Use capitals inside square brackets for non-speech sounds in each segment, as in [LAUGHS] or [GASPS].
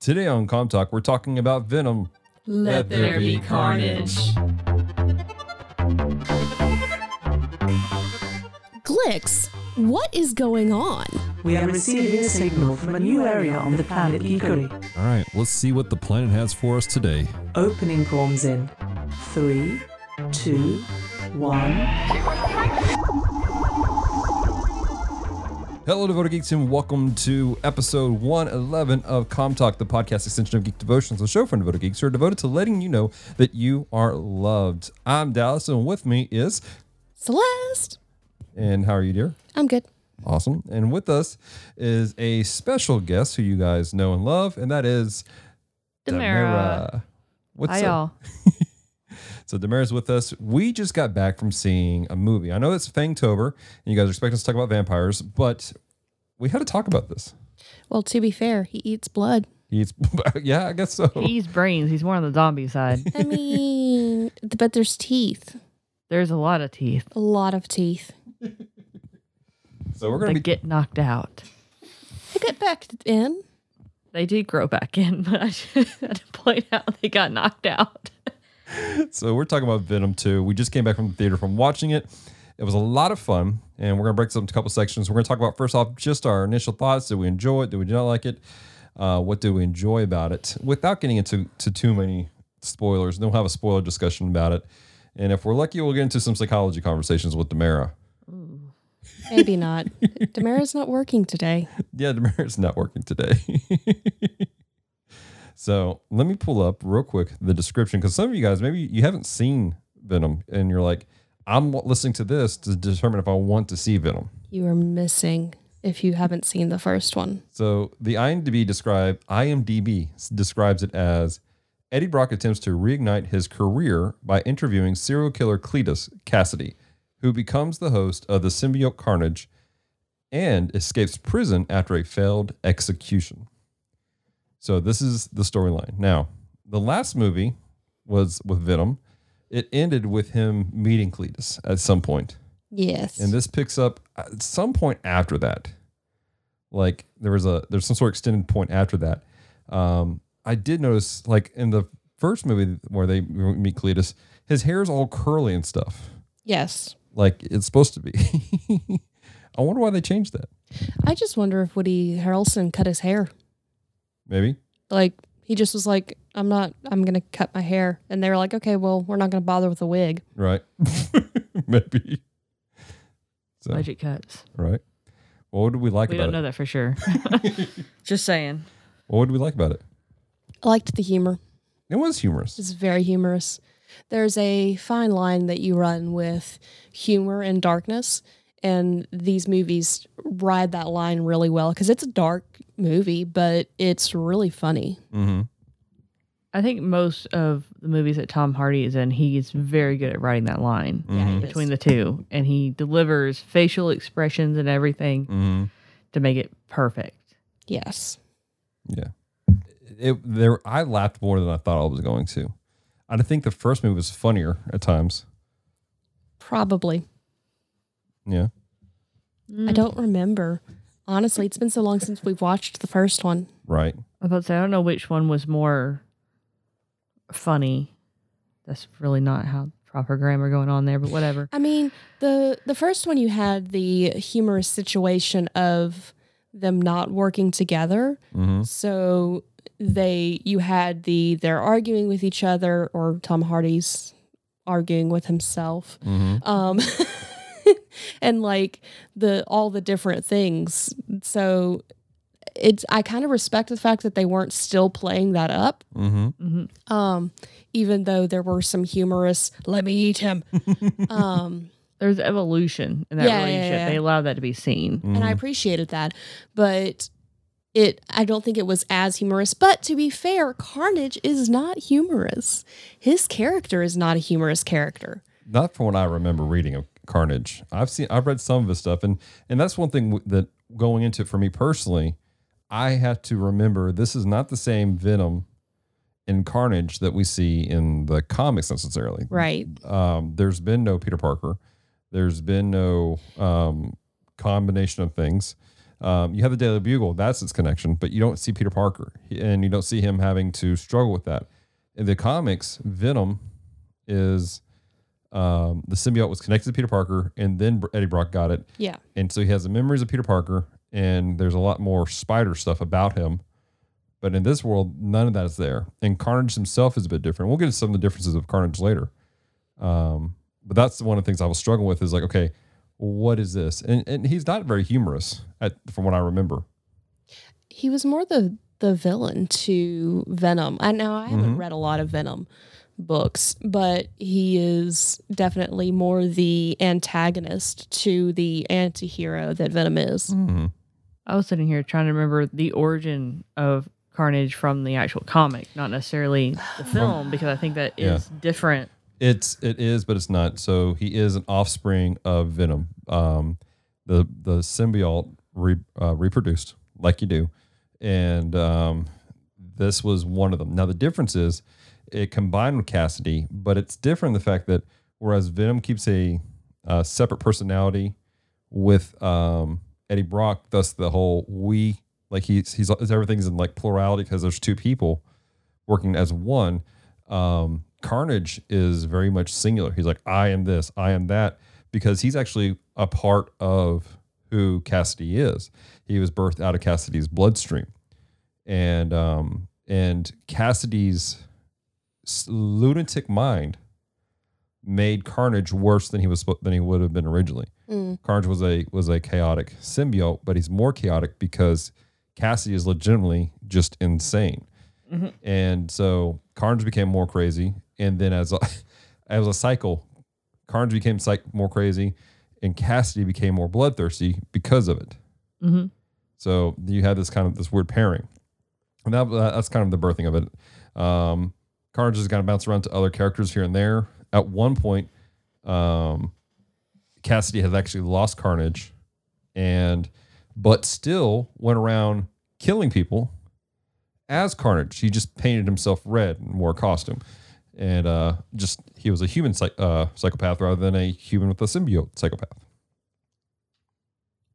Today on Com Talk, we're talking about Venom. Let there be carnage. Glix, what is going on? We are receiving a signal from a new area on the planet Ikari. All right, let's see what the planet has for us today. Opening comms in three, two, one. Hello, devoted geeks, and welcome to episode 111 of Com Talk, the podcast extension of Geek Devotions, a show for devoted geeks who are devoted to letting you know that you are loved. I'm Dallas, and with me is, Celeste. and how are you, dear? I'm good. Awesome. And with us is a special guest who you guys know and love, and that is Demara. What's Hi, up? y'all. [LAUGHS] So Demara's with us. We just got back from seeing a movie. I know it's Fangtober, and you guys are expecting us to talk about vampires, but we had to talk about this. Well, to be fair, he eats blood. He's, [LAUGHS] yeah, I guess so. He's brains. He's more on the zombie side. I mean, but there's teeth. There's a lot of teeth A lot of teeth. So we're gonna be get knocked out. They get back in. They did grow back in, [LAUGHS] but I should had [LAUGHS] to point out they got knocked out. [LAUGHS] so we're talking about Venom 2. We just came back from the theater from watching it. It was a lot of fun, and we're gonna break this up into a couple sections. We're gonna talk about first off just our initial thoughts. Did we enjoy it? Did we not like it? Uh, what did we enjoy about it? Without getting into to too many spoilers, then we'll have a spoiler discussion about it. And if we're lucky, we'll get into some psychology conversations with Demara. Maybe not. [LAUGHS] Demara's not working today. Yeah, Demara's not working today. [LAUGHS] so let me pull up real quick the description because some of you guys maybe you haven't seen Venom and you're like, I'm listening to this to determine if I want to see Venom. You are missing if you haven't seen the first one. So the IMDb describe IMDb describes it as Eddie Brock attempts to reignite his career by interviewing serial killer Cletus Kasady, who becomes the host of the symbiote Carnage and escapes prison after a failed execution. So this is the storyline. Now, the last movie was with Venom. It ended with him meeting Cletus at some point. Yes. And this picks up at some point after that. Like there was a there's some sort of extended point after that. Um, I did notice like in the first movie where they meet Cletus, his hair is all curly and stuff, yes. like it's supposed to be. [LAUGHS] I wonder why they changed that. I just wonder if Woody Harrelson cut his hair. Maybe Like he just was like, I'm not. I'm gonna cut my hair, and they were like, okay, well, we're not gonna bother with a wig. right? [LAUGHS] Maybe. So Budget cuts. right. What did we like We about don't it? know that for sure. [LAUGHS] [LAUGHS] Just saying. What did we like about it? I liked the humor. It was humorous. It's very humorous. There's a fine line that you run with humor and darkness, and these movies ride that line really well because it's a dark movie, but it's really funny. Mm-hmm. I think most of the movies that Tom Hardy is in, he's very good at writing that line Yeah, he between the two. And he delivers facial expressions and everything Mm-hmm. to make it perfect. Yes. Yeah. It there I laughed more than I thought I was going to. I think the first movie was funnier at times. Probably. Yeah. I don't remember. Honestly, it's been so long since we've watched the first one. Right. I thought say I don't know which one was more funny. That's really not how proper grammar going on there, but whatever. I mean, the the first one you had the humorous situation of them not working together. Mm-hmm. So they you had the they're arguing with each other or Tom Hardy's arguing with himself. Mm-hmm. Um [LAUGHS] [LAUGHS] and like the all the different things. So it's I kind of respect the fact that they weren't still playing that up. Mm-hmm. hmm Um even though there were some humorous let me eat him. [LAUGHS] um There's evolution in that Yeah, yeah, relationship. yeah. They allowed that to be seen. and I appreciated that. But it I don't think it was as humorous. But to be fair, Carnage is not humorous. His character is not a humorous character. not from what I remember reading of Carnage. I've seen, I've read some of his stuff, and and that's one thing that going into it for me personally, I have to remember this is not the same Venom in Carnage that we see in the comics necessarily. Right. Um, there's been no Peter Parker. There's been no um, combination of things. Um, you have the Daily Bugle, that's its connection, but you don't see Peter Parker, and you don't see him having to struggle with that. In the comics, Venom is um, the symbiote was connected to Peter Parker, and then Eddie Brock got it, Yeah. and so he has the memories of Peter Parker, and there's a lot more spider stuff about him. But in this world, none of that is there. And Carnage himself is a bit different. We'll get into some of the differences of Carnage later. Um, but that's one of the things I was struggling with is like, okay, what is this? And and he's not very humorous, at, from what I remember. He was more the the villain to Venom. I know I haven't Mhm. read a lot of Venom books, but he is definitely more the antagonist to the anti-hero that Venom is. Mm-hmm. I was sitting here trying to remember the origin of Carnage from the actual comic, not necessarily the [SIGHS] film, because I think that is different. It's it is, but it's not. So he is an offspring of Venom. Um, the the symbiote re, uh, reproduced like you do, and um, this was one of them. Now the difference is it combined with Kasady, but it's different the fact that whereas Venom keeps a, separate personality with um, Eddie Brock, thus the whole we like he's he's everything's in like plurality because there's two people working as one. Um, Carnage is very much singular. He's like, I am this, I am that, because he's actually a part of who Kasady is. He was birthed out of Kasady's bloodstream, and um, and Kasady's lunatic mind made Carnage worse than he was than he would have been originally. Mm. Carnage was a was a chaotic symbiote, but he's more chaotic because Cassie is legitimately just insane. Mhm. And so Carnage became more crazy, and then as a [LAUGHS] as a cycle, Carnage became psych- more crazy, and Kasady became more bloodthirsty because of it. hmm So you had this kind of this weird pairing, and that, that's kind of the birthing of it. Um, Carnage has kind to bounce around to other characters here and there. At one point, um, Kasady had actually lost Carnage, and but still went around killing people as Carnage. He just painted himself red and wore a costume, and uh, just he was a human psych- uh, psychopath rather than a human with a symbiote psychopath.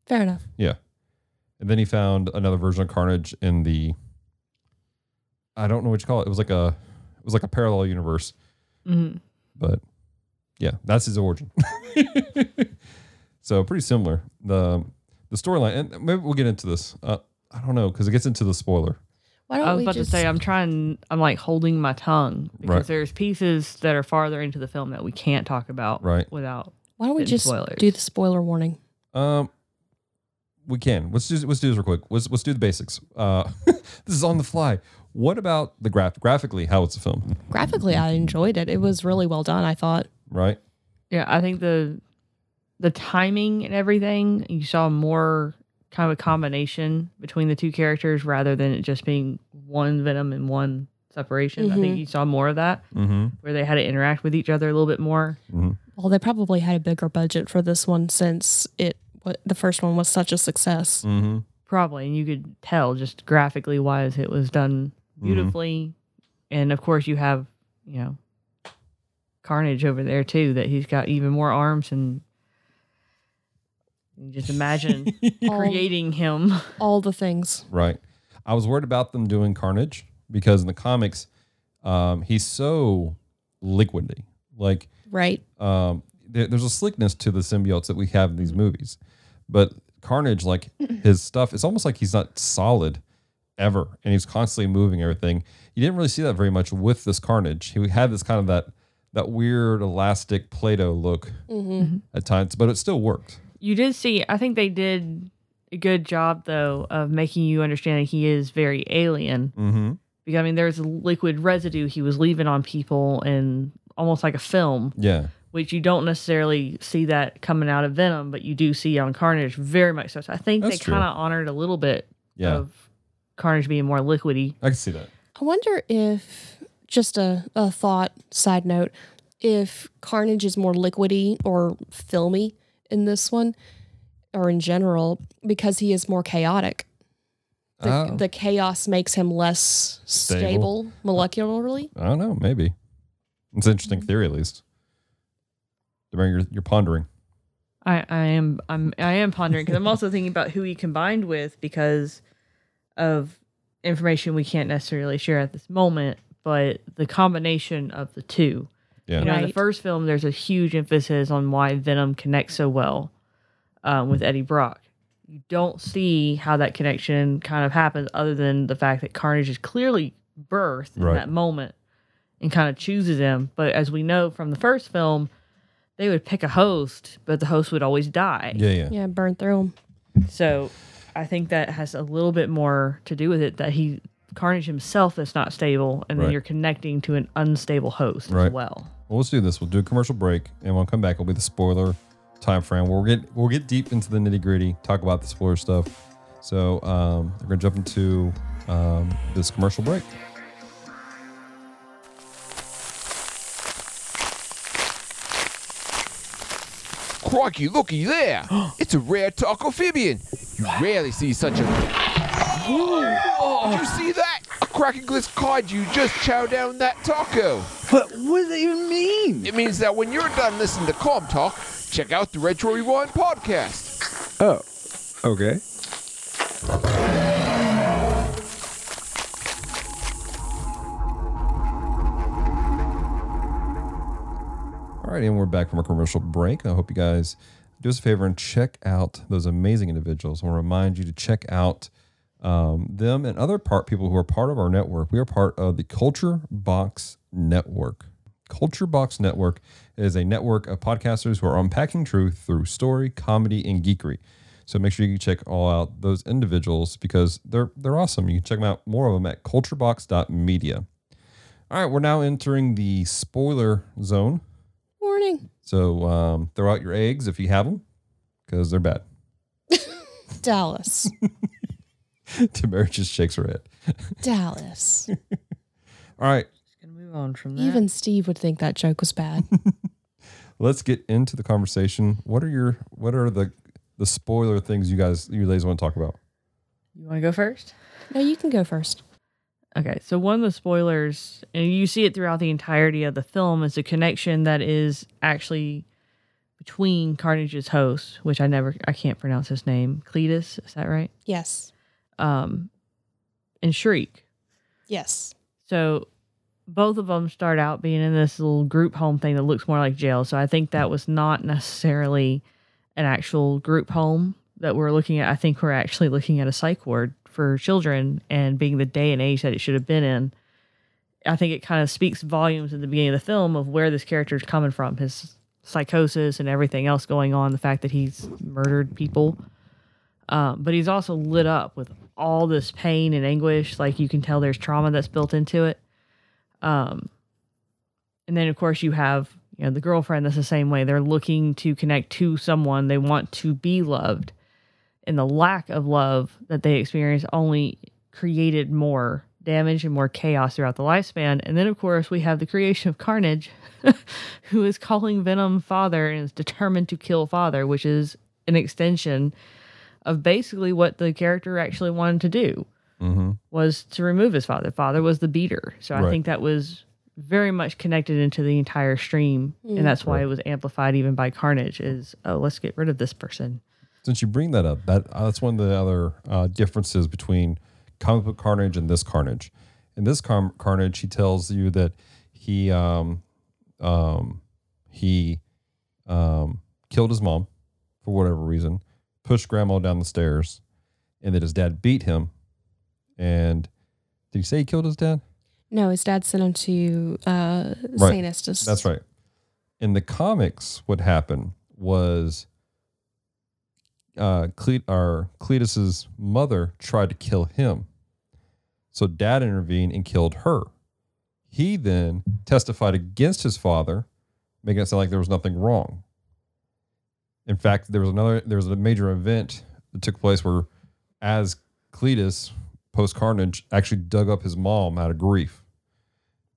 Fair enough. Yeah. And then he found another version of Carnage in the I don't know what you call it. It was like a was like a parallel universe. hmm But yeah, that's his origin. [LAUGHS] so pretty similar. The the storyline and maybe we'll get into this. Uh, I don't know because it gets into the spoiler. Why don't I was we about just to say I'm trying. I'm like holding my tongue because Right. there's pieces that are farther into the film that we can't talk about Right. without. why don't we just spoilers. do the spoiler warning? Um we can. Let's do let's do this real quick. Let's let's do the basics. Uh [LAUGHS] this is on the fly. What about the graph graphically how it's a film, Graphically, I enjoyed it. It was really well done. I thought. right? Yeah, I think the the timing and everything you saw more kind of a combination between the two characters rather than it just being one Venom and one separation. I think Mhm. you saw more of that Mm-hmm. where they had to interact with each other a little bit more. Well, they probably had a bigger budget for this one since it what the first one was such a success. Mm-hmm. Probably, and you could tell just graphically wise it was done beautifully. And of course, you have you know Carnage over there too. That he's got even more arms and. You just imagine [LAUGHS] All- creating him. [LAUGHS] All the things. Right. I was worried about them doing Carnage because in the comics, um, he's so liquidy. Like, Right. um, there, there's a slickness to the symbiotes that we have in these movies, but Carnage, like his stuff, it's almost like he's not solid ever, and he's constantly moving everything. You didn't really see that very much with this Carnage. He had this kind of that that weird elastic Play-Doh look hmm at times, but it still worked. You did see, I think they did a good job though of making you understand that he is very alien. Mm-hmm. Because I mean, there's a liquid residue he was leaving on people and almost like a film, Yeah. which you don't necessarily see that coming out of Venom, but you do see on Carnage very much so. So I think That's they kind of honored a little bit Yeah. of Carnage being more liquidy. I can see that. I wonder if just a, a thought side note, if Carnage is more liquidy or filmy in this one, or in general, because he is more chaotic. The, Oh. the chaos makes him less Stable. stable, molecularly. I don't know. Maybe it's an interesting mm. theory, at least. The you're, you're pondering. I, I am I'm I am pondering because I'm also thinking about who he combined with because of information we can't necessarily share at this moment, but the combination of the two. Yeah. You know, in the first film, there's a huge emphasis on why Venom connects so well um, with Eddie Brock. You don't see how that connection kind of happens, other than the fact that Carnage is clearly birthed in that moment and kind of chooses him. But as we know from the first film, they would pick a host, but the host would always die. Yeah, yeah. Yeah, burn through them. So I think that has a little bit more to do with it that he Carnage himself is not stable, and then you're connecting to an unstable host Right. as well. Well, let's do this. We'll do a commercial break, and when we come back, it'll be the spoiler time frame. We'll get we'll get deep into the nitty gritty, talk about the spoiler stuff. So um, we're gonna jump into um, this commercial break. Crikey, looky there! [GASPS] it's a rare taco-phibian. You rarely see such a. Whoa! [GASPS] Did you see that? A cracking-glitz kaiju just chowed down that taco. But what does that even mean? It means that when you're done listening to Calm Talk, check out the Retro Rewind podcast. Oh, okay. Right, and we're back from a commercial break. I hope you guys do us a favor and check out those amazing individuals. I want to remind you to check out um, them and other part people who are part of our network. We are part of the Culture Box Network. Culture Box Network is a network of podcasters who are unpacking truth through story, comedy, and geekery. So make sure you check all out those individuals because they're they're awesome. You can check them out more of them at culturebox.media. All right, we're now entering the spoiler zone. Warning. So um, throw out your eggs if you have them, because they're bad. [LAUGHS] Dallas. [LAUGHS] Tamara just shakes her head. [LAUGHS] Dallas. All right, Just gonna move on from that. Even Steve would think that joke was bad. let's get into the conversation. What are your what are the the spoiler things you guys you ladies want to talk about? you want to go first? no, you can go first. Okay, so one of the spoilers, and you see it throughout the entirety of the film, is a connection that is actually between Carnage's host, which I never, I can't pronounce his name, Cletus, is that right? Yes. Um, and Shriek. Yes. So both of them start out being in this little group home thing that looks more like jail. So I think that was not necessarily an actual group home that we're looking at. I think we're actually looking at a psych ward for children and being the day and age that it should have been in. I think it kind of speaks volumes at the beginning of the film of where this character is coming from, his psychosis and everything else going on, the fact that he's murdered people. Um, but he's also lit up with all this pain and anguish. Like you can tell there's trauma that's built into it. Um, and then of course you have you know the girlfriend that's the same way. They're looking to connect to someone. They want to be loved, and the lack of love that they experience only created more damage and more chaos throughout the lifespan. And then of course we have the creation of Carnage, [LAUGHS] who is calling Venom father and is determined to kill father, which is an extension of basically what the character actually wanted to do Mm-hmm. was to remove his father. Father was the beater. So I Right. think that was very much connected into the entire stream. And that's why Right. it was amplified even by Carnage is, oh, let's get rid of this person. Since you bring that up, that uh, that's one of the other uh, differences between comic book Carnage and this Carnage. In this car- Carnage, he tells you that he um, um, he um, killed his mom for whatever reason, pushed grandma down the stairs, and that his dad beat him. And did he say he killed his dad? No, his dad sent him to uh, Right. St. Estes. That's right. In the comics, what happened was uh, Cle- or Cletus's mother tried to kill him. So dad intervened and killed her. He then testified against his father, making it sound like there was nothing wrong. In fact, there was another there was a major event that took place where as Cletus post Carnage actually dug up his mom out of grief.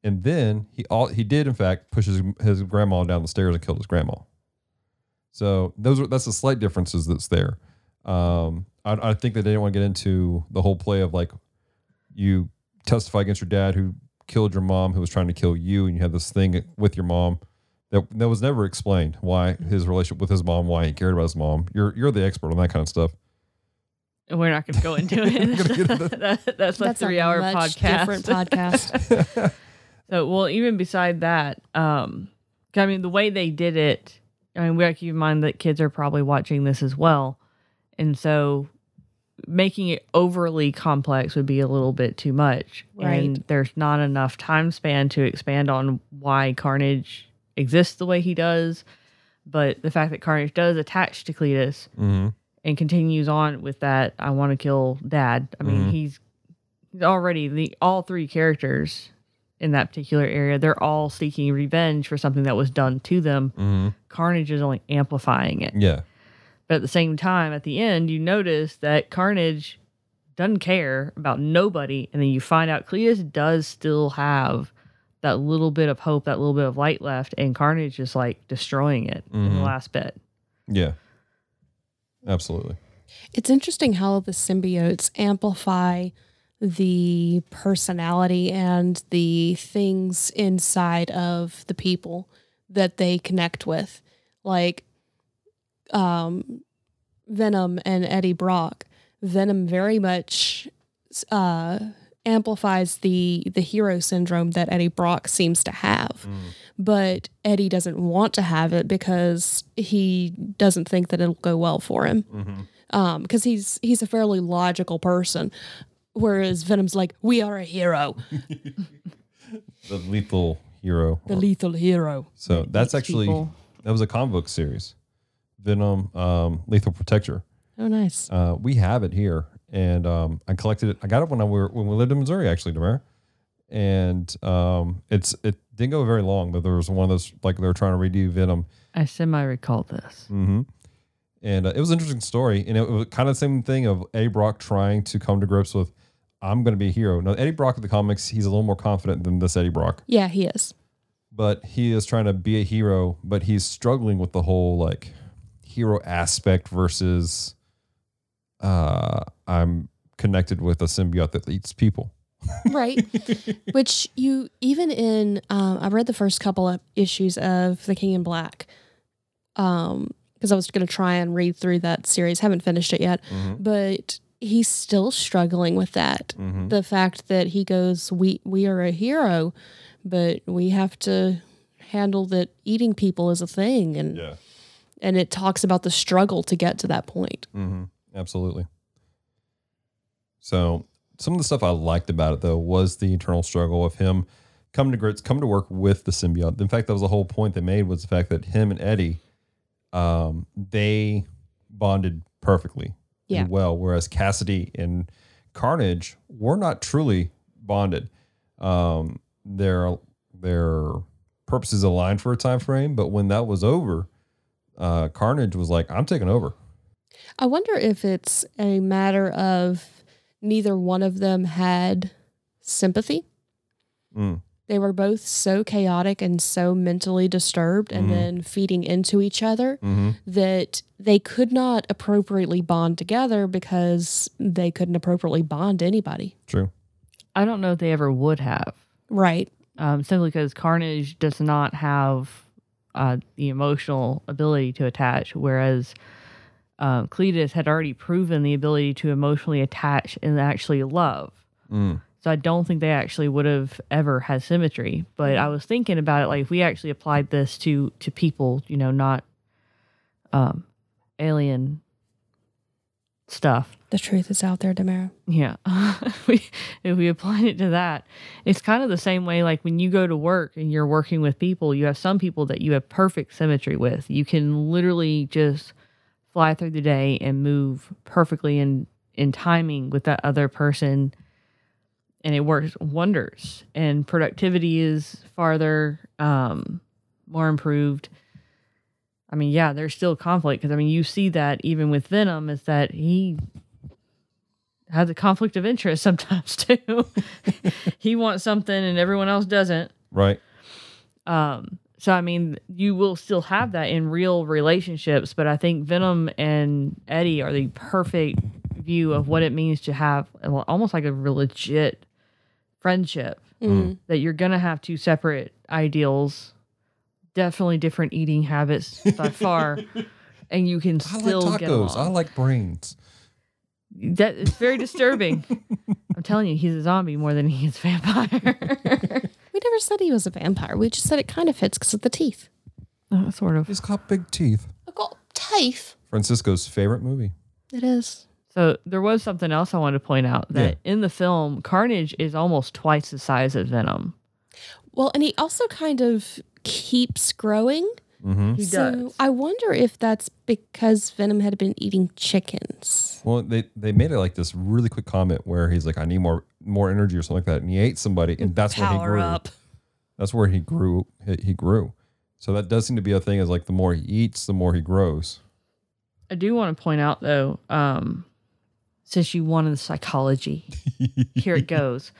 And then he all he did in fact push his, his grandma down the stairs and killed his grandma. So those are that's the slight differences that's there. Um, I, I think that they didn't want to get into the whole play of like you testify against your dad who killed your mom who was trying to kill you, and you have this thing with your mom that that was never explained why his relationship with his mom, why he cared about his mom. You're you're the expert on that kind of stuff. And we're not going to go into [LAUGHS] gonna into it. [LAUGHS] that, that's like That's a three hour much podcast. different podcast. [LAUGHS] So, well, even beside that, um, 'cause I mean, the way they did it, I mean, we got to keep in mind that kids are probably watching this as well. And so making it overly complex would be a little bit too much. Right. And there's not enough time span to expand on why Carnage exists the way he does. But the fact that Carnage does attach to Cletus Mm-hmm. and continues on with that, I want to kill dad. I mean, Mhm. he's he's already the all three characters in that particular area. They're all seeking revenge for something that was done to them. Mm-hmm. Carnage is only amplifying it. Yeah. But at the same time, at the end, you notice that Carnage doesn't care about nobody, and then you find out Cletus does still have that little bit of hope, that little bit of light left, and Carnage is like destroying it in the Mhm. last bit. Yeah. Absolutely. It's interesting how the symbiotes amplify the personality and the things inside of the people that they connect with. Like um Venom and Eddie Brock. Venom very much uh amplifies the the hero syndrome that Eddie Brock seems to have. But Eddie doesn't want to have it because he doesn't think that it'll go well for him Mm-hmm. um because he's he's a fairly logical person whereas venom's like we are a hero [LAUGHS] The lethal hero. the lethal hero So that's actually people. that was a comic book series. Venom, um, Lethal Protector. oh nice Uh, we have it here, and um, I collected it. I got it when I were when we lived in Missouri, actually, Demar. And um, it's it didn't go very long, but there was one of those like they were trying to redo Venom, I semi recall this. hmm and uh, it was an interesting story, and it was kind of the same thing of Eddie Brock trying to come to grips with, I'm going to be a hero. Now Eddie Brock of the comics, he's a little more confident than this Eddie Brock, yeah he is. But he is trying to be a hero, but he's struggling with the whole like hero aspect versus uh I'm connected with a symbiote that eats people. [LAUGHS] right. Which you even in um i read the first couple of issues of the king in black um because i was going to try and read through that series. Haven't finished it yet. But he's still struggling with that Mhm. the fact that he goes we we are a hero but we have to handle that eating people is a thing and Yeah. and it talks about the struggle to get to that point Mm-hmm. Absolutely. So some of the stuff I liked about it though was the internal struggle of him come to grits, come to work with the symbiote. In fact, that was the whole point they made was the fact that him and Eddie, um, they bonded perfectly Yeah. and well, whereas Kasady and Carnage were not truly bonded. Um, their their purposes aligned for a time frame, but when that was over, uh, Carnage was like, "I'm taking over." i wonder if it's a matter of neither one of them had sympathy Mm. They were both so chaotic and so mentally disturbed and Mhm. then feeding into each other Mm-hmm. that they could not appropriately bond together because they couldn't appropriately bond anybody True. I don't know if they ever would have. right um, simply because Carnage does not have uh, the emotional ability to attach, whereas um, Cletus had already proven the ability to emotionally attach and actually love. Mm. So I don't think they actually would have ever had symmetry. But I was thinking about it, like if we actually applied this to to people, you know, not um, alien stuff. the truth is out there Damara. Yeah. if, [LAUGHS] we, if we apply it to that, it's kind of the same way like when you go to work and you're working with people, you have some people that you have perfect symmetry with. You can literally just fly through the day and move perfectly in, in timing with that other person. And it works wonders. And productivity is farther, um, more improved. I mean, yeah, there's still conflict because I mean, you see that even with Venom, is that he has a conflict of interest [LAUGHS] sometimes too. [LAUGHS] he wants something and everyone else doesn't. Right. Um, so I mean, you will still have that in real relationships, but I think Venom and Eddie are the perfect view of what it means to have almost like a legit friendship Mm. that you're gonna have two separate ideals, definitely different eating habits by [LAUGHS] far, and you can still I still like get tacos. I like brains. That it's very disturbing. [LAUGHS] I'm telling you, he's a zombie more than he is vampire. [LAUGHS] We never said he was a vampire. We just said it kind of fits because of the teeth. Uh, sort of. He's got big teeth. I've got teeth. Francisco's favorite movie. It is. So there was something else I wanted to point out that in the film, Carnage is almost twice the size of Venom. Well, and he also kind of keeps growing. Mm-hmm. He so does. I wonder if that's because Venom had been eating chickens. Well, they they made it like this really quick comment where he's like, "I need more more energy" or something like that, and he ate somebody, and that's where he grew. up. That's where he grew. He, he grew. So that does seem to be a thing. Is like the more he eats, the more he grows. I do want to point out though, um, since you wanted the psychology, [LAUGHS] here it goes.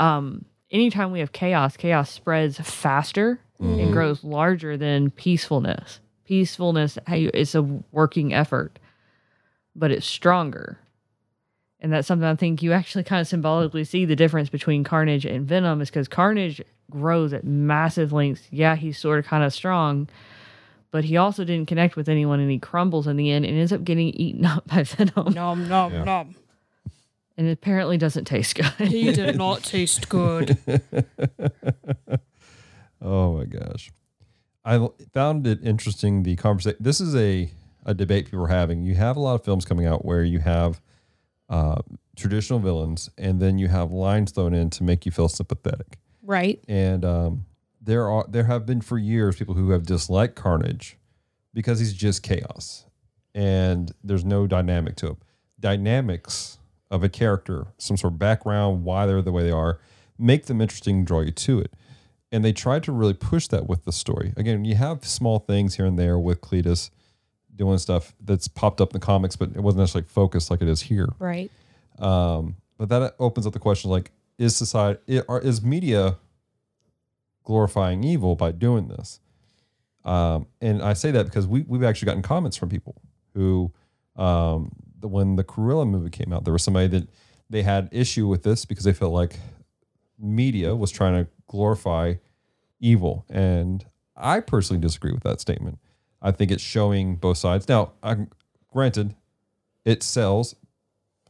Um, anytime we have chaos, chaos spreads faster and grows larger than peacefulness. Peacefulness is a working effort, but it's stronger. And that's something I think you actually kind of symbolically see the difference between Carnage and Venom is because Carnage grows at massive lengths. Yeah, he's sort of kind of strong, but he also didn't connect with anyone and he crumbles in the end and ends up getting eaten [LAUGHS] up by Venom. Nom nom Yeah. nom. And it apparently doesn't taste good. He did [LAUGHS] not taste good. [LAUGHS] Oh my gosh. I found it interesting the conversation. This is a, a debate people are having. You have a lot of films coming out where you have uh, traditional villains and then you have lines thrown in to make you feel sympathetic. right. And um, there are there have been for years people who have disliked Carnage because he's just chaos and there's no dynamic to him. Dynamics of a character, some sort of background, why they're the way they are, make them interesting, draw you to it. And they tried to really push that with the story. Again, you have small things here and there with Cletus doing stuff that's popped up in the comics, but it wasn't necessarily focused like it is here. Right. Um, but that opens up the question: like, is society is media glorifying evil by doing this? Um, and I say that because we we've actually gotten comments from people who, um, the, when the Cruella movie came out, there was somebody that they had issue with this because they felt like media was trying to glorify evil, and I personally disagree with that statement. I think it's showing both sides. Now, I, granted, it sells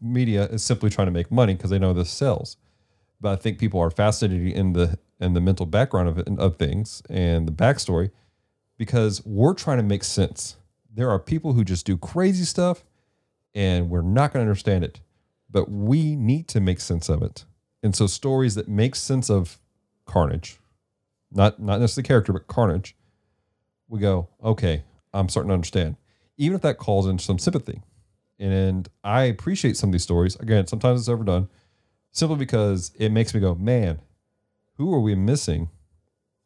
media is simply trying to make money because they know this sells. But I think people are fascinated in the in the mental background of of things and the backstory because we're trying to make sense. There are people who just do crazy stuff and we're not going to understand it, but we need to make sense of it. And so stories that make sense of Carnage, not not necessarily character, but Carnage, we go, okay, I'm starting to understand. Even if that calls in some sympathy. And I appreciate some of these stories. Again, sometimes it's overdone simply because it makes me go, man, who are we missing?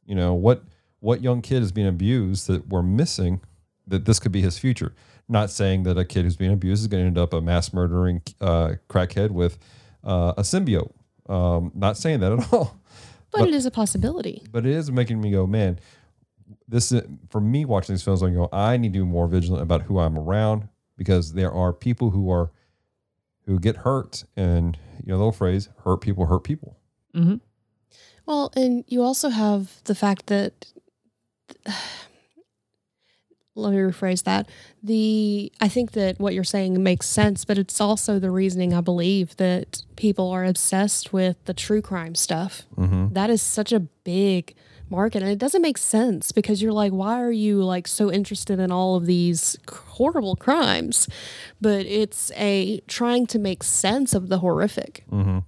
You know, what what young kid is being abused that we're missing that this could be his future? Not saying that a kid who's being abused is going to end up a mass murdering uh, crackhead with uh, a symbiote. Um, not saying that at [LAUGHS] all. But, it is a possibility. But it is making me go, man, this is for me watching these films. I go, I need to be more vigilant about who I'm around because there are people who are who get hurt, and you know the old phrase, "hurt people hurt people." hmm Well, and you also have the fact that [SIGHS] let me rephrase that. The I think that what you're saying makes sense, but it's also the reasoning I believe that people are obsessed with the true crime stuff. Mm-hmm. That is such a big market and it doesn't make sense because you're like why are you like so interested in all of these horrible crimes but it's a trying to make sense of the horrific Mm-hmm.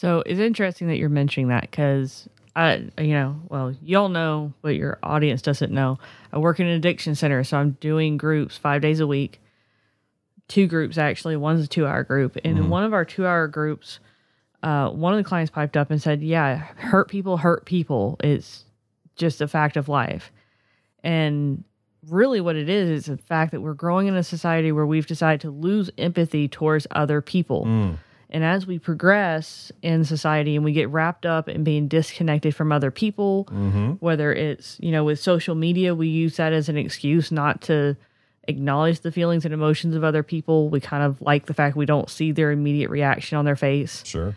So it's interesting that you're mentioning that because I, you know, well, y'all know, but your audience doesn't know. I work in an addiction center, so I'm doing groups five days a week. Two groups actually. One's a two-hour group, and in one of our two-hour groups, uh, one of the clients piped up and said, "Yeah, hurt people hurt people. It's just a fact of life." And really, what it is is the fact that we're growing in a society where we've decided to lose empathy towards other people. Mm. And as we progress in society and we get wrapped up in being disconnected from other people, Mm-hmm. whether it's, you know, with social media, we use that as an excuse not to acknowledge the feelings and emotions of other people. We kind of like the fact we don't see their immediate reaction on their face. Sure.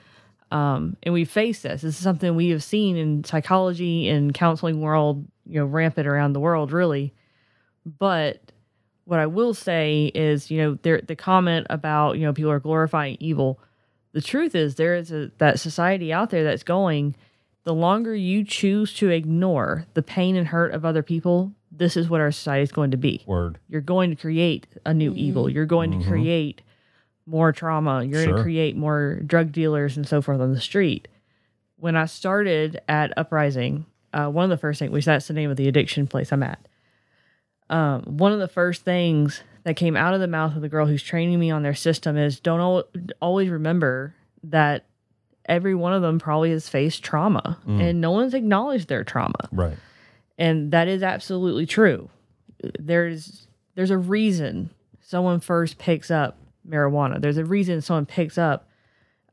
Um, and we face this. This is something we have seen in psychology and counseling world, you know, rampant around the world, really. But what I will say is, you know, there the comment about you know people are glorifying evil. The truth is, there is a, that society out there that's going. The longer you choose to ignore the pain and hurt of other people, this is what our society is going to be. Word. You're going to create a new evil. You're going to create more trauma. You're going to create more drug dealers and so forth on the street. When I started at Uprising, uh, one of the first things, which that's the name of the addiction place I'm at, um, one of the first things that came out of the mouth of the girl who's training me on their system is don't al- always remember that every one of them probably has faced trauma and no one's acknowledged their trauma. Right. and that is absolutely true. There's there's a reason someone first picks up marijuana. There's a reason someone picks up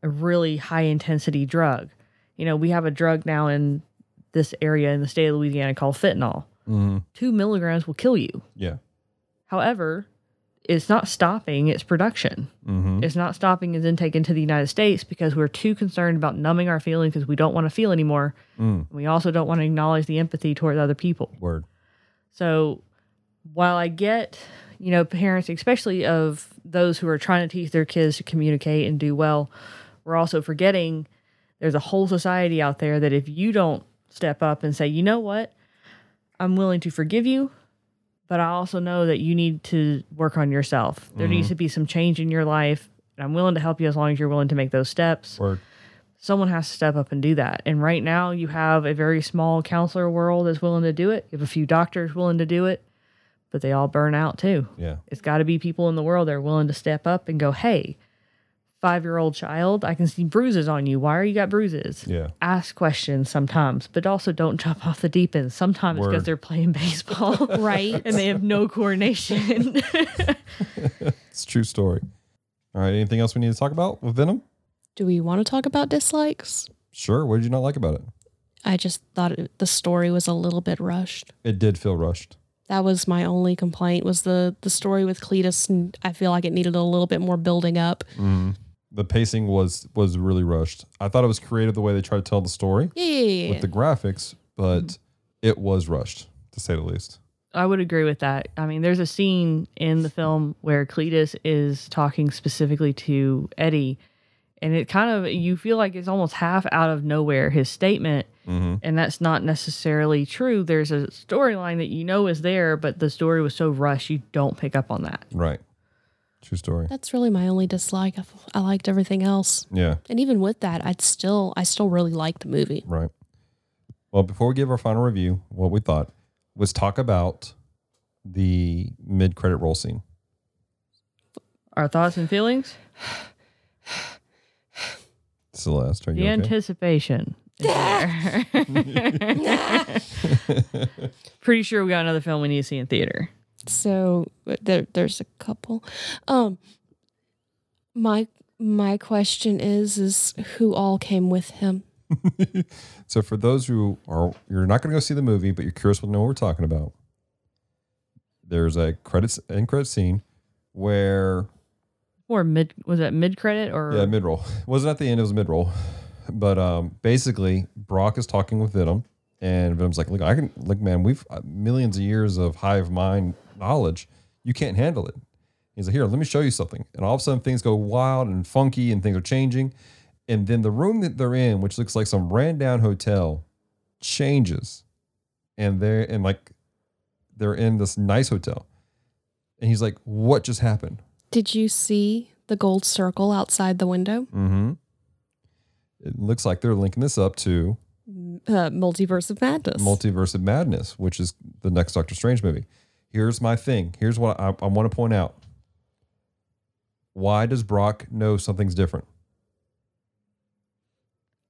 a really high intensity drug. You know we have a drug now in this area in the state of louisiana called fentanyl. Hmm two milligrams will kill you. Yeah. however it's not stopping its production. Hmm it's not stopping its intake into the united states because we're too concerned about numbing our feelings because we don't want to feel anymore. Mm. we also don't want to acknowledge the empathy towards other people. Word. so while I get, you know, parents, especially of those who are trying to teach their kids to communicate and do well, we're also forgetting there's a whole society out there that if you don't step up and say, you know what, I'm willing to forgive you, but I also know that you need to work on yourself. There needs mm-hmm. to be some change in your life. And I'm willing to help you as long as you're willing to make those steps Word. someone has to step up and do that. And right now, you have a very small counselor world that's willing to do it. You have a few doctors willing to do it, but they all burn out too. Yeah. It's got to be people in the world that are willing to step up and go, hey, five year old child, I can see bruises on you. Why are you got bruises? Yeah. Ask questions sometimes, but also don't jump off the deep end. Sometimes because they're playing baseball. [LAUGHS] [LAUGHS] Right. and they have no coordination. [LAUGHS] It's a true story. All right. Anything else we need to talk about with Venom? Do we want to talk about dislikes? Sure. What did you not like about it? I just thought it, the story was a little bit rushed. It did feel rushed. That was my only complaint was the the story with Cletus and I feel like it needed a little bit more building up. Mm. The pacing was was really rushed. I thought it was creative the way they tried to tell the story Yeah, yeah, yeah, with the graphics, but it was rushed to say the least. I would agree with that. I mean, there's a scene in the film where Cletus is talking specifically to Eddie, and it kind of you feel like it's almost half out of nowhere his statement, Mm-hmm. and that's not necessarily true. There's a storyline that you know is there, but the story was so rushed you don't pick up on that. Right. True story. That's really my only dislike. I, I liked everything else. Yeah. And even with that, I'd still I still really liked the movie. Right. Well, before we give our final review, what we thought was talk about the mid credit roll scene. Our thoughts and feelings, Celeste, are the you okay? anticipation. is. [LAUGHS] [LAUGHS] [LAUGHS] Pretty sure we got another film we need to see in theater. So there, there's a couple. Um, my my question is is who all came with him? [LAUGHS] so for those who are you're not going to go see the movie, but you're curious to know what we're talking about. There's a credits end credit scene where Or mid was that mid credit or yeah mid roll wasn't at the end it was mid roll, but um basically Brock is talking with Venom and Venom's like look I can look man we've uh, millions of years of hive mind knowledge you can't handle it. He's like here let me show you something and all of a sudden things go wild and funky and things are changing and then the room that they're in which looks like some ran down hotel changes and they're and like they're in this nice hotel and he's like what just happened Did you see the gold circle outside the window? Mm-hmm. It looks like they're linking this up to Uh, Multiverse of Madness. Multiverse of Madness, which is the next Doctor Strange movie. Here's my thing. Here's what I, I want to point out. Why does Brock know something's different?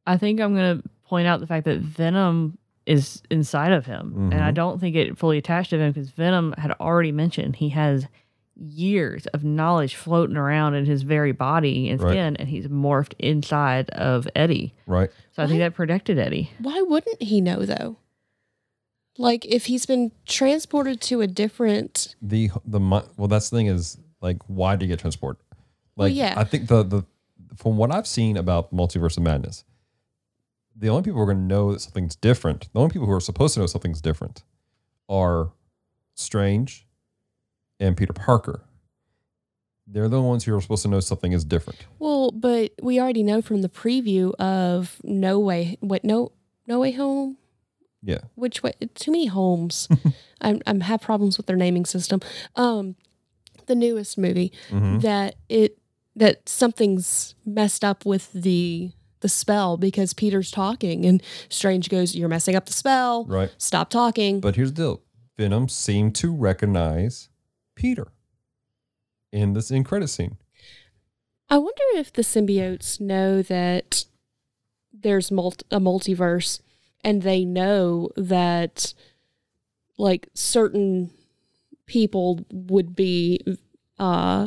I think I'm going to point out the fact that Venom is inside of him. And I Mhm. don't think it fully attached to him because Venom had already mentioned he has years of knowledge floating around in his very body and Right. skin, and he's morphed inside of Eddie. Right? So I think that protected Eddie. Why wouldn't he know though? Like if he's been transported to a different The the well, that's the thing is like why did he get transported? Well, Like yeah. I think the the from what I've seen about Multiverse of Madness, the only people who are going to know that something's different, the only people who are supposed to know something's different are Strange and Peter Parker. They're the ones who are supposed to know something is different. Well, but we already know from the preview of No Way, what no No Way Home. Yeah. Which way? Too many homes. [LAUGHS] I'm I'm have problems with their naming system. Um, the newest movie Mhm. that it that something's messed up with the the spell because Peter's talking and Strange goes, "You're messing up the spell. Right. Stop talking." But here's the deal Venom seemed to recognize Peter in this in credit scene. I wonder if the symbiotes know that there's multi- a multiverse and they know that like certain people would be uh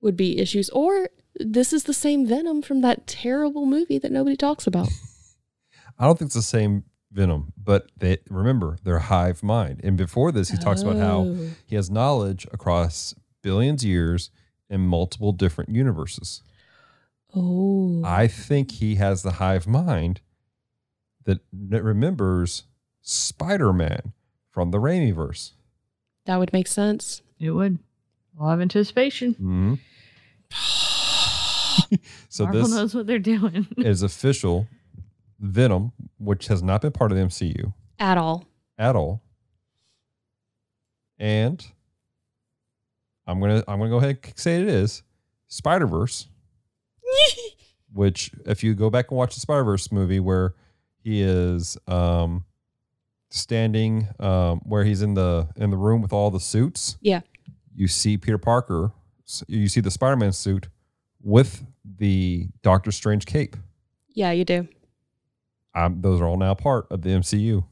would be issues or this is the same venom from that terrible movie that nobody talks about. [LAUGHS] I don't think it's the same Venom, but they remember their hive mind. And before this, he talks about how Oh. he has knowledge across billions of years in multiple different universes. Oh. I think he has the hive mind that, that remembers Spider Man from the Raimiverse. that would make sense. It would. A lot of anticipation. Mm-hmm. [SIGHS] so Marvel this knows what they're doing. [LAUGHS] is official Venom, which has not been part of the MCU At all. at all. And I'm gonna I'm gonna go ahead and say it is Spider Verse, [LAUGHS] which if you go back and watch the Spider Verse movie where he is um standing um where he's in the in the room with all the suits, Yeah. you see Peter Parker, you see the Spider Man suit with the Doctor Strange cape. Yeah, you do. Um, those are all now part of the MCU.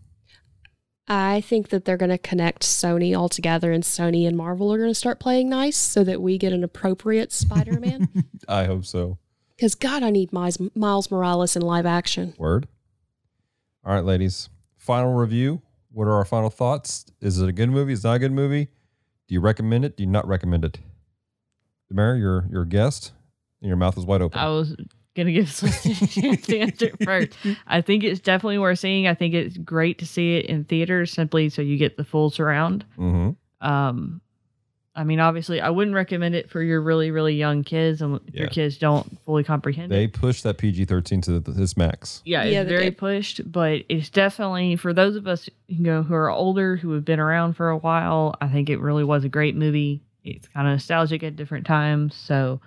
I think that they're going to connect Sony all together, and Sony and Marvel are going to start playing nice so that we get an appropriate Spider Man. [LAUGHS] I hope so. Because, God, I need Miles, Miles Morales in live action. Word. All right, ladies. Final review. What are our final thoughts? Is it a good movie? Is it not a good movie? Do you recommend it? Do you not recommend it? Demary, you're you're a guest, and your mouth is wide open. I was gonna give [LAUGHS] Celeste a chance to answer first. I think it's definitely worth seeing. I think it's great to see it in theaters simply so you get the full surround. mm-hmm. Um, I mean, obviously, I wouldn't recommend it for your really, really young kids, and if your kids don't fully comprehend They it. push that PG thirteen to the, its max. Yeah, Yeah, it's they very did. pushed, but it's definitely for those of us you know who are older who have been around for a while. I think it really was a great movie. It's kind of nostalgic at different times, so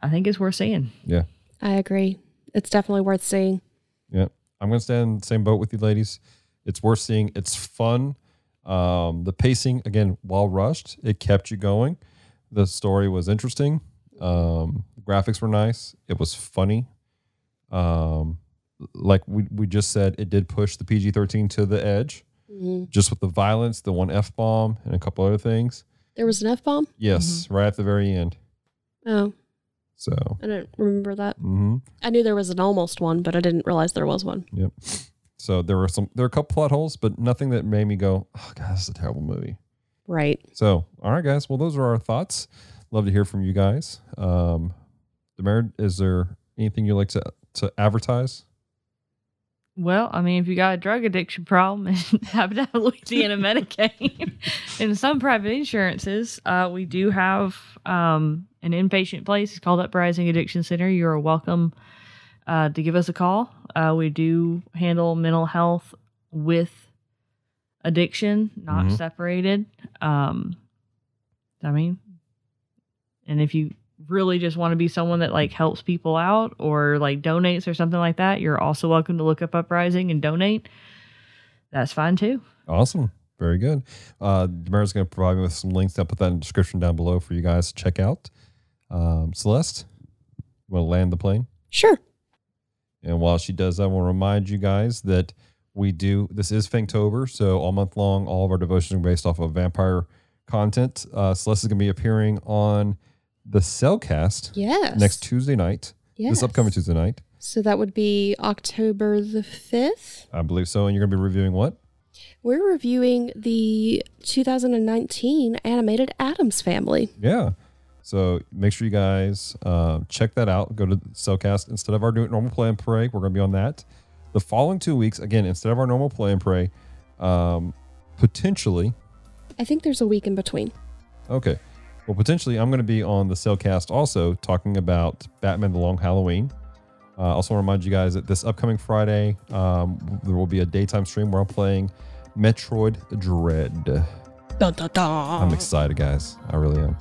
I think it's worth seeing. Yeah, I agree. It's definitely worth seeing. Yeah, I'm gonna stay in the same boat with you, ladies. It's worth seeing. It's fun. Um, the pacing again, while rushed, it kept you going. The story was interesting. Um, the graphics were nice. It was funny. Um, like we we just said, it did push the PG-13 to the edge, Mhm. just with the violence, the one f bomb, and a couple other things. There was an F bomb? Yes, right at the very end. Oh, So, I don't remember that. hmm I knew there was an almost one, but I didn't realize there was one. yep. So there were some, there were a couple plot holes, but nothing that made me go, "Oh God, this is a terrible movie." Right. So, all right, guys. Well, those are our thoughts. Love to hear from you guys. Um, Demerit, is there anything you'd like to to advertise? Well, I mean, if you got a drug addiction problem [LAUGHS] and happen to have Louisiana Medicaid [LAUGHS] and some private insurances, uh, we do have um, an inpatient place. It's called Uprising Addiction Center. You're welcome uh, to give us a call. Uh, we do handle mental health with addiction, not Mhm. separated. Um, I mean, and if you really just want to be someone that like helps people out or like donates or something like that, you're also welcome to look up Uprising and donate. That's fine too. Awesome. Very good. Uh, Demerit's going to provide me with some links. I'll put that in the description down below for you guys to check out. Um, Celeste, you want to land the plane? Sure. And while she does that, I want to remind you guys that we do this is Fangtober, so all month long, all of our devotions are based off of vampire content. Uh, Celeste is going to be appearing on the Cellcast Yes. next Tuesday night, yes. this upcoming Tuesday night. So that would be October the 5th. I believe so. And you're going to be reviewing what? We're reviewing the 2019 animated Addams Family. Yeah. So make sure you guys uh, check that out. Go to Cellcast instead of our normal play and pray. We're going to be on that. The following two weeks, again, instead of our normal play and pray, um, potentially I think there's a week in between. Okay. Well, potentially, I'm going to be on the Cellcast also talking about Batman: The Long Halloween. Uh, also, want to remind you guys that this upcoming Friday, um, there will be a daytime stream where I'm playing Metroid Dread. Dun, dun, dun. I'm excited, guys. I really am.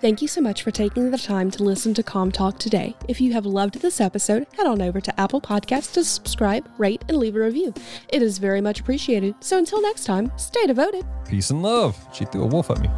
Thank you so much for taking the time to listen to Com Talk today. If you have loved this episode, head on over to Apple Podcasts to subscribe, rate, and leave a review. It is very much appreciated. So until next time, stay devoted. Peace and love. She threw a wolf at me.